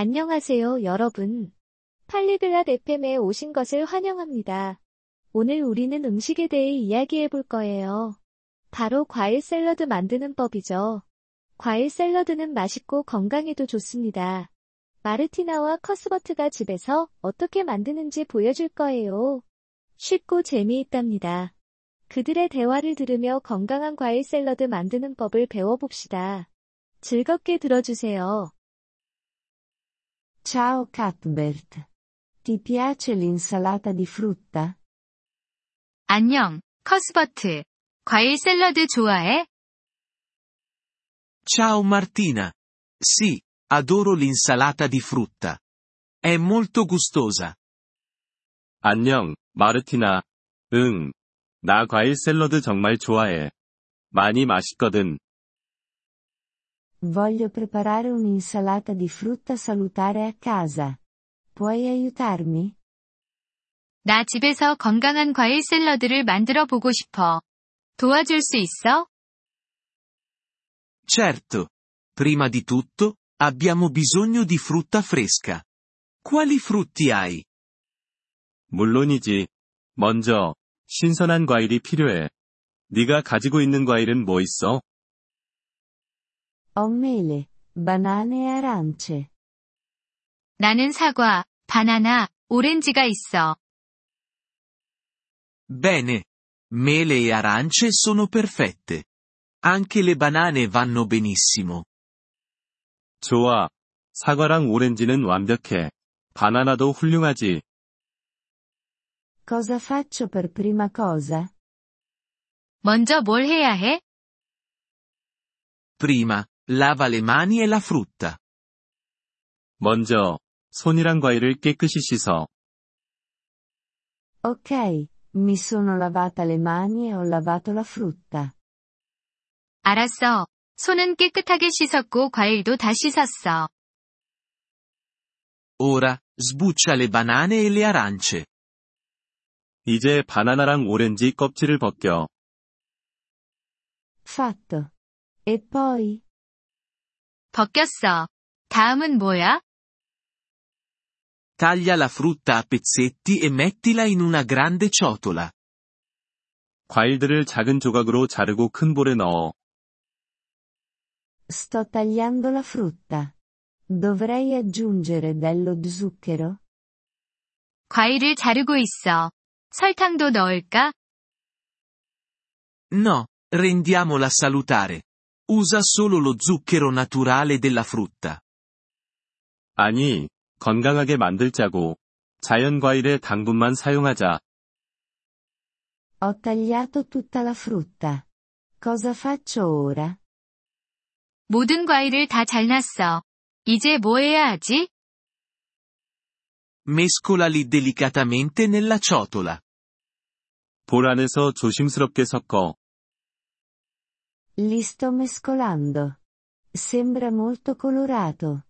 안녕하세요, 여러분. 팔리글랏 FM에 오신 것을 환영합니다. 오늘 우리는 음식에 대해 이야기해 볼 거예요. 바로 과일 샐러드 만드는 법이죠. 과일 샐러드는 맛있고 건강에도 좋습니다. 마르티나와 커스버트가 집에서 어떻게 만드는지 보여줄 거예요. 쉽고 재미있답니다. 그들의 대화를 들으며 건강한 과일 샐러드 만드는 법을 배워봅시다. 즐겁게 들어주세요. Ciao Cuthbert. Ti piace l'insalata di frutta? 안녕, 커스버트. 과일 샐러드 좋아해? Ciao Martina. Sì, adoro l'insalata di frutta. È molto gustosa. 안녕, 마르티나. 응. 나 과일 샐러드 정말 좋아해. 많이 맛있거든. Voglio preparare un'insalata di frutta salutare a casa. Puoi aiutarmi? 나 집에서 건강한 과일 샐러드를 만들어 보고 싶어. 도와줄 수 있어? Certo. Prima di tutto, abbiamo bisogno di frutta fresca. Quali frutti hai? 물론이지. 먼저, 신선한 과일이 필요해. 네가 가지고 있는 과일은 뭐 있어? Ho mele, banane e arance. 나는 사과, 바나나, 오렌지가 있어. Bene. Mele e arance sono perfette. Anche le banane vanno benissimo. 좋아. 사과랑 오렌지는 완벽해. 바나나도 훌륭하지. Cosa faccio per prima cosa? 먼저 뭘 해야 해? Prima, lava le mani e la frutta. 먼저, 손이랑 과일을 깨끗이 씻어. Ok, mi sono lavata le mani e ho lavato la frutta. 알았어. 손은 깨끗하게 씻었고 과일도 다 씻었어. Ora, sbuccia le banane e le arance. 이제 바나나랑 오렌지 껍질을 벗겨. Fatto. E poi? 벗겼어. 다음은 뭐야? Taglia la frutta a pezzetti e mettila in una grande ciotola. 과일들을 작은 조각으로 자르고 큰 볼에 넣어. Sto tagliando la frutta. Dovrei aggiungere dello zucchero? 과일을 자르고 있어. 설탕도 넣을까? No, rendiamola salutare. Usa solo lo zucchero naturale della frutta. 아니, 건강하게 만들자고. 자연 과일의 당분만 사용하자. Ho tagliato tutta la frutta. Cosa faccio ora? 모든 과일을 다 잘랐어. 이제 뭐 해야 하지? Mescolali delicatamente nella ciotola. 볼 안에서 조심스럽게 섞어. Li sto mescolando. Sembra molto colorato.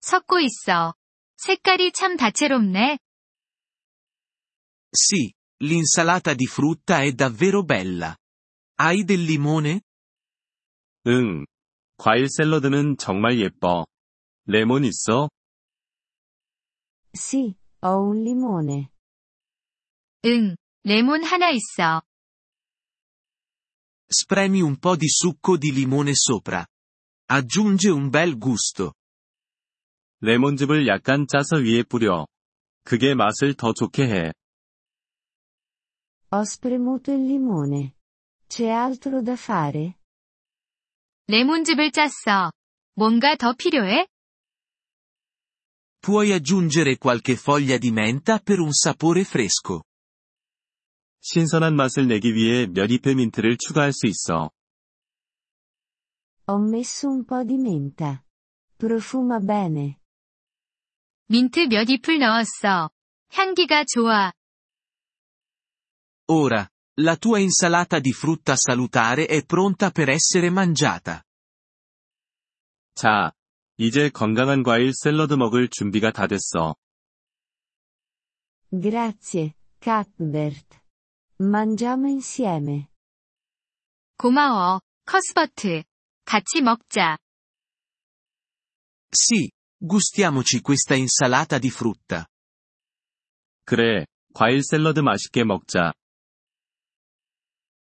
섞고 있어. 색깔이 참 다채롭네. Sì, l'insalata di frutta è davvero bella. Hai del limone? 응. 과일 샐러드는 정말 예뻐. 레몬 있어? Sì, ho un limone. 응, 레몬 하나 있어. Spremi un po' di succo di limone sopra. Aggiunge un bel gusto. 레몬즙을 약간 짜서 위에 뿌려. 그게 맛을 더 좋게 해. Ho spremuto il limone. C'è altro da fare? 레몬즙을 짰어. 뭔가 더 필요해? Puoi aggiungere qualche foglia di menta per un sapore fresco. 신선한 맛을 내기 위해 몇 잎의 민트를 추가할 수 있어. Ho messo un po' di menta. Profuma bene. 민트 몇 잎을 넣었어. 향기가 좋아. Ora, la tua insalata di frutta salutare è pronta per essere mangiata. 자, 이제 건강한 과일 샐러드 먹을 준비가 다 됐어. Grazie, Cuthbert. Mangiamo insieme. 고마워, 커스버트. 같이 먹자. Sì, Gustiamoci questa insalata di frutta. 그래, 과일 샐러드 맛있게 먹자.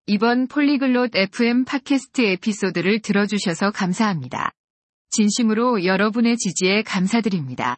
이번 폴리글롯 FM 팟캐스트 에피소드를 들어주셔서 감사합니다. 진심으로 여러분의 지지에 감사드립니다.